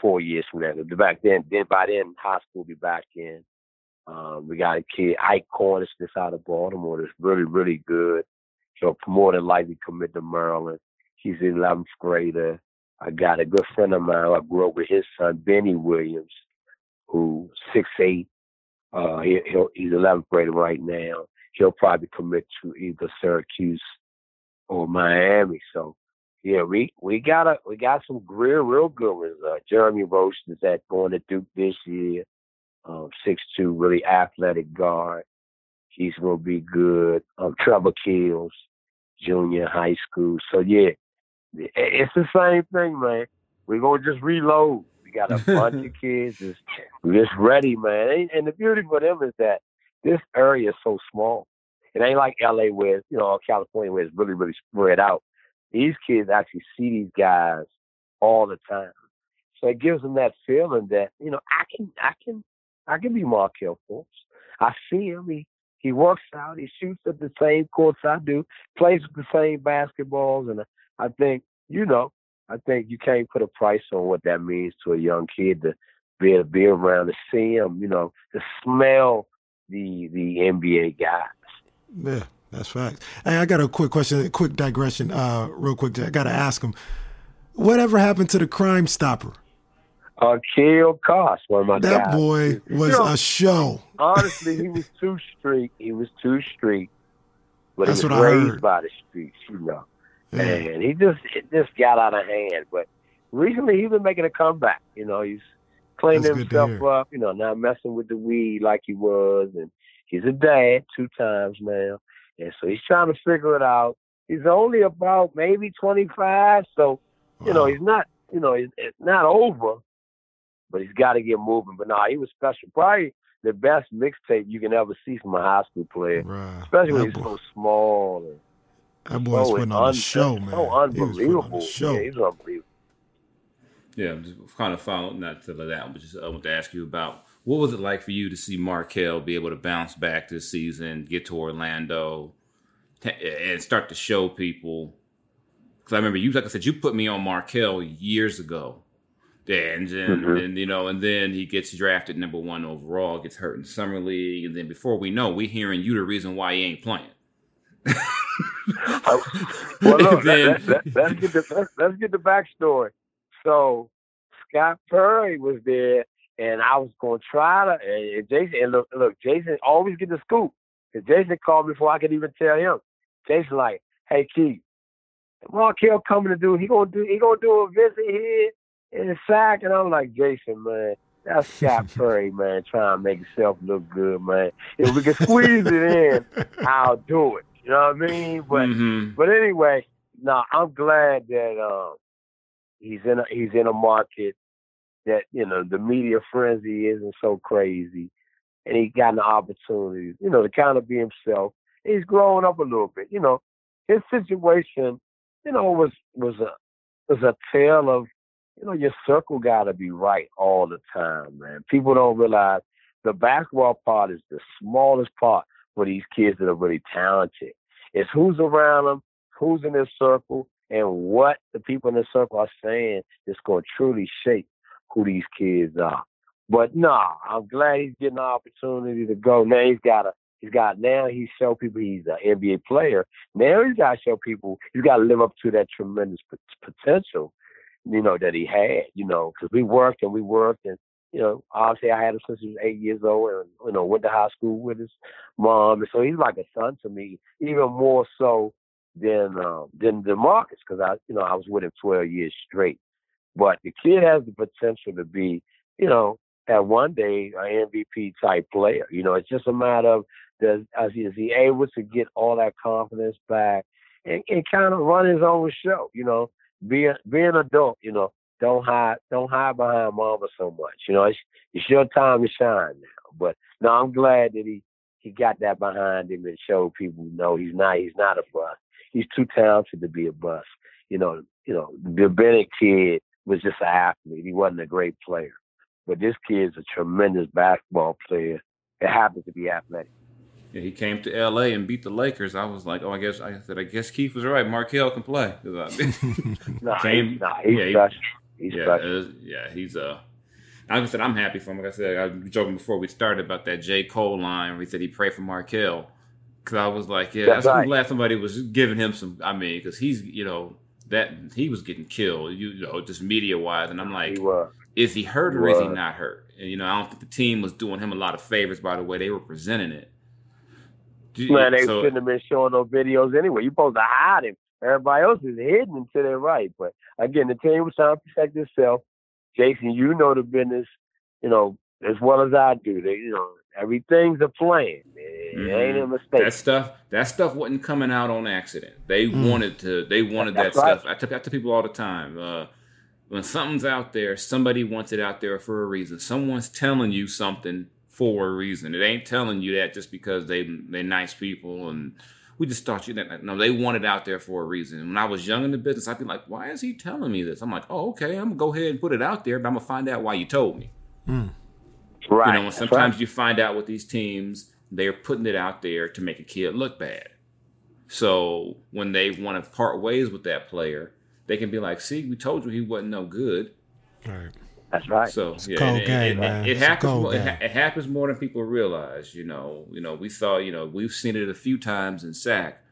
four years from now. Back then, then by then high school will be back in. Um, we got a kid Ike Cornish that's out of Baltimore that's really really good. He'll more than likely commit to Maryland. He's an 11th grader. I got a good friend of mine. I grew up with his son Benny Williams, who six eight. Uh, he, he's 11th grader right now. He'll probably commit to either Syracuse or Miami. So yeah, we we got a we got some real real good ones. Uh, Jeremy Roach is at going to Duke this year. Um, six two, really athletic guard. He's gonna be good. Um, Trevor Keels, junior high school. So yeah, it's the same thing, man. We're gonna just reload. We got a bunch of kids just just ready, man. And the beauty for them is that this area is so small. It ain't like LA where you know California where it's really really spread out these kids actually see these guys all the time. So it gives them that feeling that, you know, I can I can I can be Markelle Fultz. I see him. He he works out, he shoots at the same courts I do, plays with the same basketballs and I think, you know, I think you can't put a price on what that means to a young kid to be able to be around to see him, you know, to smell the the NBA guys. Yeah, That's facts. Hey, I got a quick question, a quick digression, uh, real quick. I got to ask him, whatever happened to the Crime Stopper? Uh, Kill Cost, one of my That guys. boy was You know, a show. Honestly, he was too street. He was too street. But That's he was what I raised by the streets, you know. Yeah. And he just it just got out of hand. But recently he's been making a comeback. You know, he's cleaning That's himself up, you know, not messing with the weed like he was and he's a dad two times now. And so he's trying to figure it out. He's only about maybe twenty five, so you know, he's not you know, it's, it's not over, but he's got to get moving. But nah, he was special. Probably the best mixtape you can ever see from a high school player, Right. especially when he's boy, so small and that boy was so putting on a un- show, man. So He was on a unbelievable. show. Yeah, he's unbelievable. Yeah, I'm just kind of following not to that, uh, but just I want to ask you about what was it like for you to see Markelle be able to bounce back this season, get to Orlando, and start to show people. Because I remember you, like I said, you put me on Markelle years ago, and then, Mhm. and you know, and then he gets drafted number one overall, gets hurt in summer league, and then before we know, we hearing you the reason why he ain't playing. well, look, Then- let, let, let's get the let's, let's get the backstory. So Scott Perry was there, and I was going to try to. And, Jason, and look, look, Jason always get the scoop. Cause Jason called me before I could even tell him. Jason like, hey Keith, Markelle coming to do. He gonna do. He gonna do a visit here in the Sac, and I'm like, Jason, man. That's Scott Perry, man, trying to make himself look good, man. If we can squeeze it in, I'll do it. You know what I mean? But Mhm. but anyway, no, I'm glad that um, he's in a he's in a market that you know the media frenzy isn't so crazy, and he got an opportunity, you know, to kind of be himself. He's growing up a little bit, you know. His situation, you know, was was a was a tale of, you know, your circle got to be right all the time, man. People don't realize the basketball part is the smallest part for these kids that are really talented. It's who's around them, who's in their circle, and what the people in the circle are saying that's going to truly shape who these kids are. But nah, I'm glad he's getting the opportunity to go. Now he's got a he's got now he show people he's an NBA player. Now he's got to show people he's got to live up to that tremendous pot- potential, you know, that he had. You know, because we worked and we worked and you know, obviously I had him since he was eight years old and, you know, went to high school with his mom. And so he's like a son to me, even more so than, um, than DeMarcus because I, you know, I was with him 12 years straight. But the kid has the potential to be, you know, at one day an MVP type player. You know, it's just a matter of does is he, is he able to get all that confidence back and, and kind of run his own show, you know, be a, be an adult, you know, don't hide don't hide behind mama so much. You know, it's it's your time to shine now. But no, I'm glad that he he got that behind him and showed people no, he's not he's not a bust. He's too talented to be a bust. You know, you know, the Bennett kid was just an athlete. He wasn't a great player. But this kid's a tremendous basketball player. It happens to be athletic. Yeah, he came to L.A. and beat the Lakers. I was like, oh, I guess I said, I guess Keith was right. Markelle can play. I- Nah, Came- nah, he's yeah, special. He's yeah, special. was- yeah, he's uh. Like I said, I'm happy for him. Like I said, I was joking before we started about that J. Cole line where he said he prayed for Markelle. Because I was like, yeah, That's that's I'm glad somebody was giving him some. I mean, because he's, you know, that he was getting killed, you, you know, just media wise. And I'm like, he was. is he hurt or is he not hurt? And you know, I don't think the team was doing him a lot of favors by the way they were presenting it. Man, they so- shouldn't have been showing those videos anyway. You're supposed to hide him. Everybody else is hidden until they're right. But again, the team was trying to protect itself. Jason, you know the business, you know, as well as I do. They, you know, everything's a plan. It ain't a mistake. That stuff, that stuff wasn't coming out on accident. They Mm. wanted to. They wanted that right. stuff. I tell, I tell people all the time. Uh, when something's out there, somebody wants it out there for a reason. Someone's telling you something for a reason. It ain't telling you that just because they they nice people and we just thought you that. No, they want it out there for a reason. When I was young in the business, I'd be like, "Why is he telling me this?" I'm like, "Oh, okay. I'm gonna go ahead and put it out there, but I'm gonna find out why you told me." Right. You know, sometimes right. you find out with these teams, they're putting it out there to make a kid look bad. So when they want to part ways with that player, they can be like, "See, we told you he wasn't no good." Right. That's right. So yeah, it, game, it, it, it happens. More, it, ha- it happens more than people realize. You know, you know. We saw. You know, we've seen it a few times in Sac.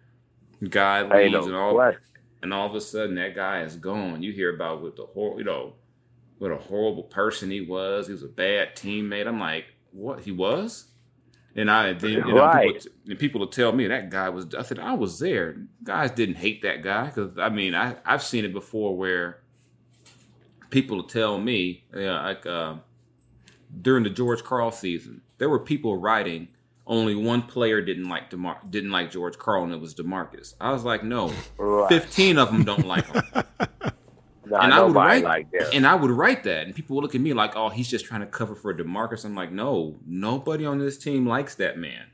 Guy leaves no and all, question. and all of a sudden that guy is gone. You hear about with the whole, you know, what a horrible person he was. He was a bad teammate. I'm like, what he was? And I then you know Right. people, and people will tell me that guy was. I said I was there. Guys didn't hate that guy because I mean I I've seen it before where people will tell me yeah like uh, during the George Karl season there were people writing only one player didn't like Demar- didn't like George Karl and it was Demarcus. I was like no, Right. fifteen of them don't like him. Nah, and I would write like that. and I would write that, and people would look at me like, "Oh, he's just trying to cover for Demarcus." I'm like, "No, nobody on this team likes that man."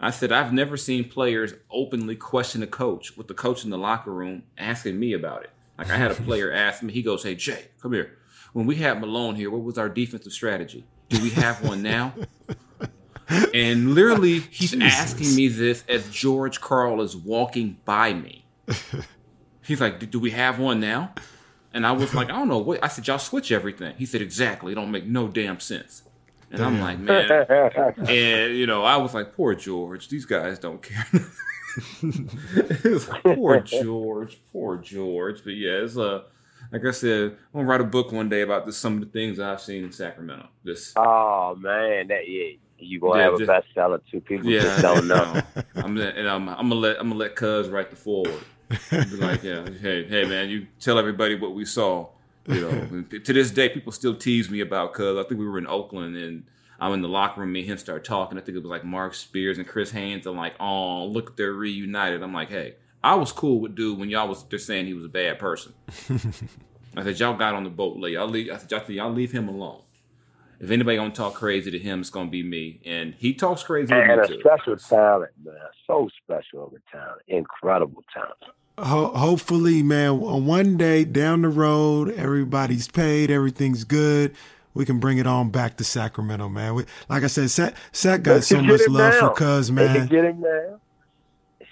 I said, "I've never seen players openly question a coach with the coach in the locker room asking me about it." Like I had a player ask me, he goes, "Hey Jay, come here. When we had Malone here, what was our defensive strategy? Do we have one now?" And literally, he's asking me this as George Karl is walking by me. He's like, "Do- "Do we have one now?" And I was like, "I don't know what." I said, "Y'all switch everything." He said, "Exactly. It don't make no damn sense." And I'm like, "Man," and you know, I was like, "Poor George. These guys don't care." it was like, poor George, poor George. But yeah, it's uh, like I said, I'm gonna write a book one day about this, some of the things I've seen in Sacramento. This oh man, that yeah, you gonna Yeah, have a bestseller too. People Yeah, just don't know. I'm gonna, and I'm, I'm gonna let I'm gonna let Cuz write the forward. Like, yeah, hey, hey, man, you tell everybody what we saw. You know, to this day, people still tease me about Cuz. I think we were in Oakland and I'm in the locker room. Me and him start talking. I think it was like Mark Spears and Chris Haynes. I'm like, oh, look, they're reunited. I'm like, hey, I was cool with dude when y'all was they're saying he was a bad person. I said, y'all got on the boat late. Y'all leave. I said, y'all, y'all leave him alone. If anybody gonna talk crazy to him, it's gonna be me. And he talks crazy and to a too. special talent, man. So special of a talent, incredible talent. Ho- hopefully, man, one day down the road, everybody's paid, everything's good. We can bring it on back to Sacramento, man. We, like I said, Sac, Sac got so much love now. for Cuz, man. They can man. get him now.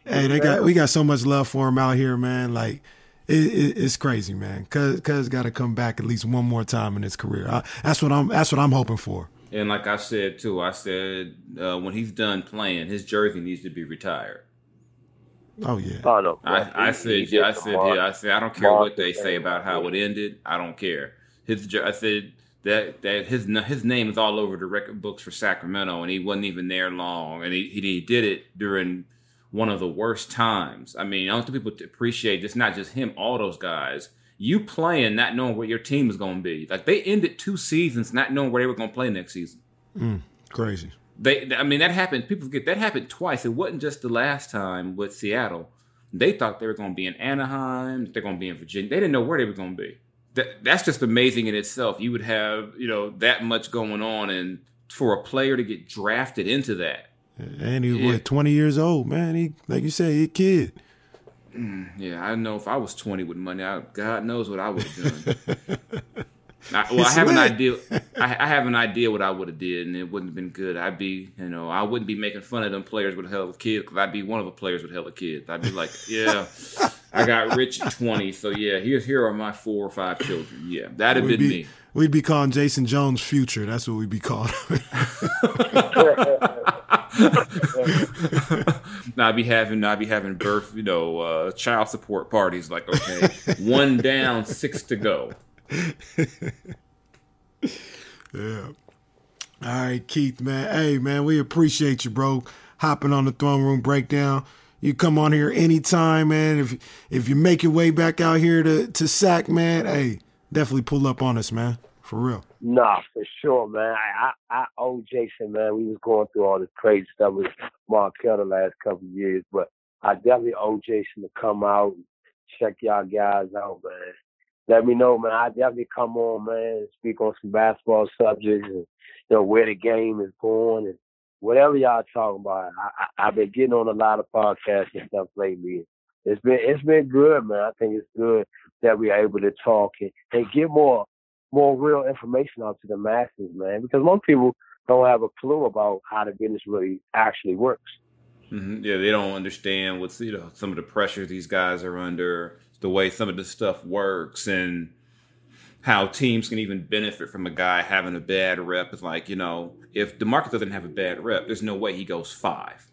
Hey, they got we got so much love for him out here, man. Like it, it, it's crazy, man. Cuz Cuz got to come back at least one more time in his career. I, that's what I'm. That's what I'm hoping for. And like I said too, I said uh, when he's done playing, his jersey needs to be retired. Oh yeah. Oh no, I, I said, he yeah, I said, yeah, I said, I don't care what they say about how it ended. I don't care. His, I said that that his his name is all over the record books for Sacramento, and he wasn't even there long, and he he, he did it during one of the worst times. I mean, I don't think people to appreciate it's not just him, all those guys. You playing not knowing where your team is going to be. Like they ended two seasons not knowing where they were going to play next season. Mm, crazy. They, I mean, that happened. People forget that happened twice. It wasn't just the last time with Seattle. They thought they were going to be in Anaheim. They're going to be in Virginia. They didn't know where they were going to be. That, that's just amazing in itself. You would have, you know, that much going on, and for a player to get drafted into that, And he was Yeah. 20 years old, man. He like you said, he a kid. Mm, yeah, I don't know if I was twenty with money, I, God knows what I would have done. I, well, I have an idea. I, I have an idea what I would have did, and it wouldn't have been good. I'd be, you know, I wouldn't be making fun of them players with hell hella kids because I'd be one of the players with hell hella kids. I'd be like, yeah, I got rich at twenty, so yeah, here here are my four or five children. Yeah, that'd have been be, me. we'd be calling Jason Jones future. That's what we'd be calling. Now I'd be having, I'd be having birth, you know, uh, child support parties. Like, okay, one down, six to go. yeah. All right, Keith, man. Hey, man, we appreciate you, bro. Hopping on the throne room breakdown. You come on here anytime, man. If if you make your way back out here to to Sac, man, hey, definitely pull up on us, man. For real. Nah, for sure, man. I, I I owe Jason, man. We was going through all this crazy stuff with Markelle the last couple years, but I definitely owe Jason to come out and check y'all guys out, man. Let me know, man. I definitely come on, man, and speak on some basketball subjects and you know where the game is going and whatever y'all talking about. I, I I've been getting on a lot of podcasts and stuff lately. It's been it's been good, man. I think it's good that we're able to talk and, and get more more real information out to the masses, man, because most people don't have a clue about how the business really actually works. hmm Yeah, they don't understand what's you know some of the pressures these guys are under, the way some of this stuff works, and how teams can even benefit from a guy having a bad rep. It's like you know, if Demarcus doesn't have a bad rep, there's no way he goes five.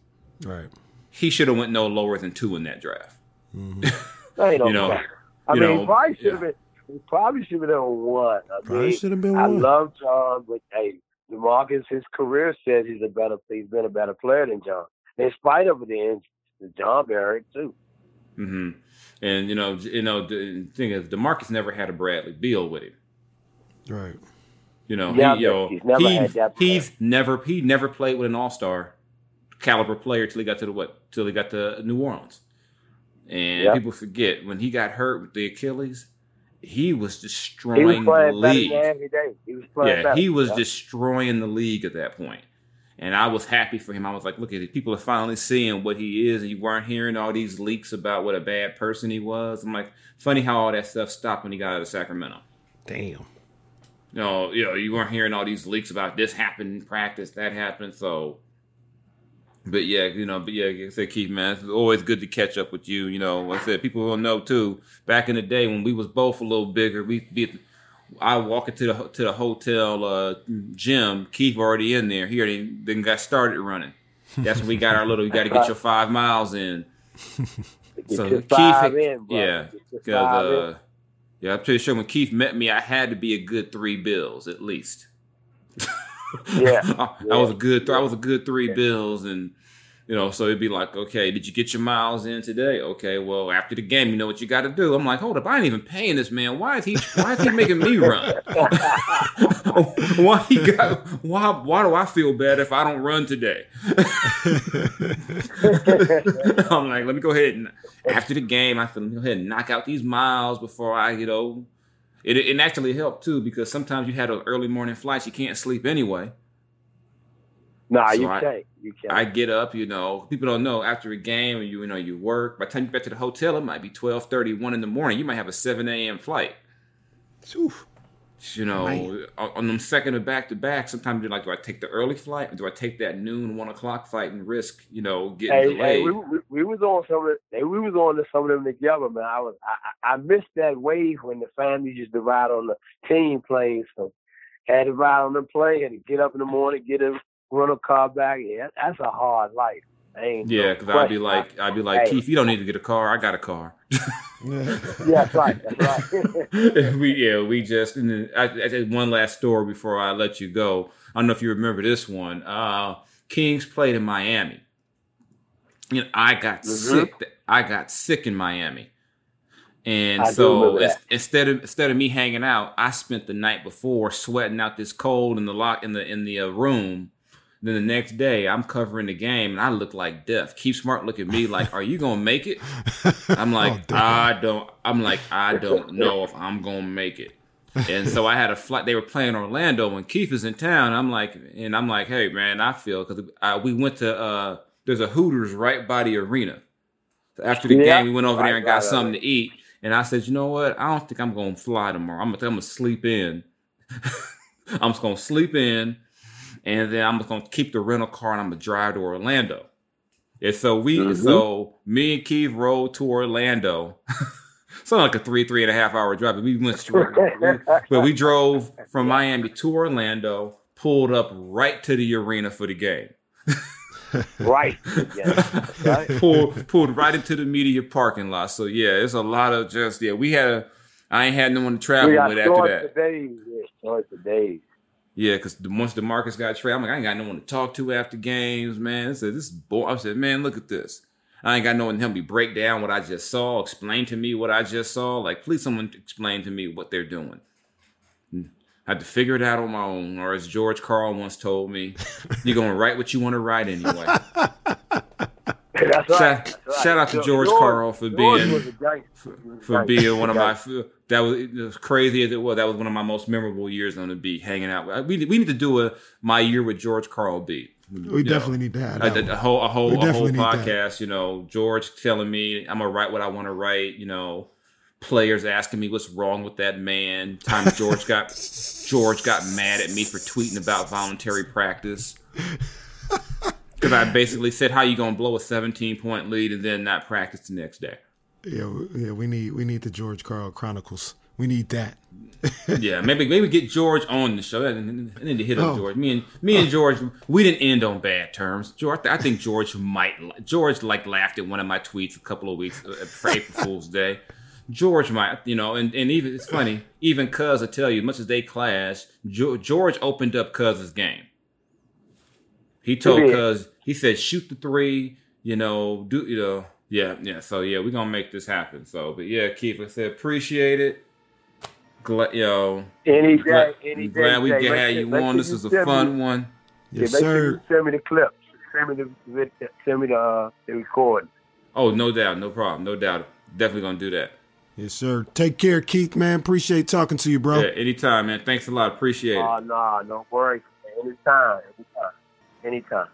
Right. He should have went no lower than two in that draft. Mm-hmm. That ain't no You know, fact. I you mean, know, he probably should have yeah. been. He probably should have been on one. I Probably mean, should have been I one. love John, but hey, Demarcus, his career says he's a better. He's been a better player than John. In spite of the injuries, John Barrett too. Hmm And you know, you know, the thing is, Demarcus never had a Bradley Beal with him. right. You know, Yeah, he, you know, he's never he- had he's never he never played with an All Star caliber player till he got to the what? Till he got to New Orleans. And Yep. people forget when he got hurt with the Achilles, he was He was destroying the playing better league. than every day. He was playing Yeah, better. he was Yep. destroying the league at that point. And I was happy for him. I was like, look at it. People are finally seeing what he is. And you weren't hearing all these leaks about what a bad person he was. I'm like, funny how all that stuff stopped when he got out of Sacramento. Damn. You know, you know, you weren't hearing all these leaks about this happened in practice, that happened. So, but yeah, you know, but yeah, like I said, Keith, man, it's always good to catch up with you. You know, like I said, people will know too. Back in the day when we was both a little bigger, we'd be. I walk into the to the hotel uh, gym. Keith already in there. He already then got started running. That's when we got our little. You got to get your five miles in. So Keith, in, yeah, Get your because five in. uh, yeah, I'm pretty sure when Keith met me, I had to be a good three bills at least. Yeah, I, I was a good. I was a good three bills, and you know, so it'd be like, okay, did you get your miles in today? Okay, well, after the game, you know what you got to do. I'm like, hold up, I ain't even paying this man. Why is he? Why is he making me run? why he got? Why? Why do I feel bad if I don't run today? I'm like, let me go ahead and after the game, I me go ahead and knock out these miles before I, you know. It, it actually helped too because sometimes you had an early morning flight, you can't sleep anyway. Nah, So you I- can't. You can't. I get up, you know, people don't know after a game you, you know, you work. By the time you get to the hotel, it might be 12 1 in the morning. You might have a 7 a.m. flight. Oof. You know, Man. on, on them second or back to back, sometimes you're like, do I take the early flight or do I take that noon, one o'clock flight and risk, you know, getting Hey, delayed? hey, we, we, we was on some of hey, we was on to some of them together, man. I was I, I I missed that wave when the family used to ride on the team planes, so had to ride on the plane, had to get up in the morning, get a car back. Yeah, that's a hard life. Ain't yeah, no because I'd be like, I'd be like, Hey. Keith, you don't need to get a car. I got a car. yeah, that's right, that's right. we yeah we just and then I, I did one last story before I let you go. I don't know if you remember this one. Uh, Kings played in Miami. You know, I got Mhm. sick. I got sick in Miami, and I so instead of instead of me hanging out, I spent the night before sweating out this cold in the lock in the in the uh, room. Then the next day, I'm covering the game, and I look like death. Keith Smart look at me like, "Are you gonna make it?" I'm like, Oh. I don't. I'm like, I don't know if I'm gonna make it. And so I had a flight. They were playing Orlando when Keith is in town. I'm like, and I'm like, hey man, I feel because we went to uh, there's a Hooters right by the arena. So after the Yeah. game, we went over Right, there and got right, something right. to eat. And I said, you know what? I don't think I'm gonna fly tomorrow. I'm gonna, I'm gonna sleep in. I'm just gonna sleep in, and then I'm just gonna keep the rental car and I'm gonna drive to Orlando. And so we, Mhm. so me and Keith rode to Orlando. Something like a three, three and a half hour drive. But we went straight, but we drove from Miami to Orlando, pulled up right to the arena for the game. right. Yeah, right. pulled pulled right into the media parking lot. So yeah, it's a lot of just yeah. We had a I ain't had no one to travel with after that. days. Yeah. Yeah, because once Demarcus got traded, I'm like, I ain't got no one to talk to after games, man. I said, this is boy. I said, man, look at this. I ain't got no one to help me break down what I just saw, explain to me what I just saw. Like, please, someone explain to me what they're doing. I had to figure it out on my own, or as George Karl once told me, you're gonna write what you want to write anyway. That's right. Shout, that's right. shout out to George Karl for George being was a gangster. He was a for being one of my Gangster. that was as crazy as it was. That was one of my most memorable years on the beat, hanging out. We we need to do a my year with George Karl beat. We definitely need to have a, that. a whole a whole a whole definitely that. podcast. You know, George telling me I'm gonna write what I want to write. You know, players asking me what's wrong with that man. Time George got George got mad at me for tweeting about voluntary practice. Because I basically said, "How you gonna blow a 17 point lead and then not practice the next day?" Yeah, we- yeah. We need we need the George Karl Chronicles We need that. yeah, maybe maybe get George on the show. I need to hit up Oh. George. Me and me and George, we didn't end on bad terms. George, I think George might George like laughed at one of my tweets a couple of weeks uh, for April Fool's Day. George might, you know, and, and even it's funny. Even Cuz will tell you, as much as they clash, George opened up Cuz's game. He told. Cuz, he said, shoot the three, you know, do you know, yeah, yeah. So yeah, we're gonna make this happen. So, but yeah, Keith, I said appreciate it. Glad, you know, Any day, glad, any day. glad we Jay. can have you make on. This you is a fun me- one. Yeah, Yes, make sure sir. send me the clips. Send me the vid- send me the uh, the recording. Oh, no doubt, no problem, no doubt. Definitely gonna do that. Yes, sir. Take care, Keith, man. Appreciate talking to you, bro. Yeah, anytime, man. Thanks a lot. Appreciate it. Oh no, no worries. Anytime, anytime, anytime.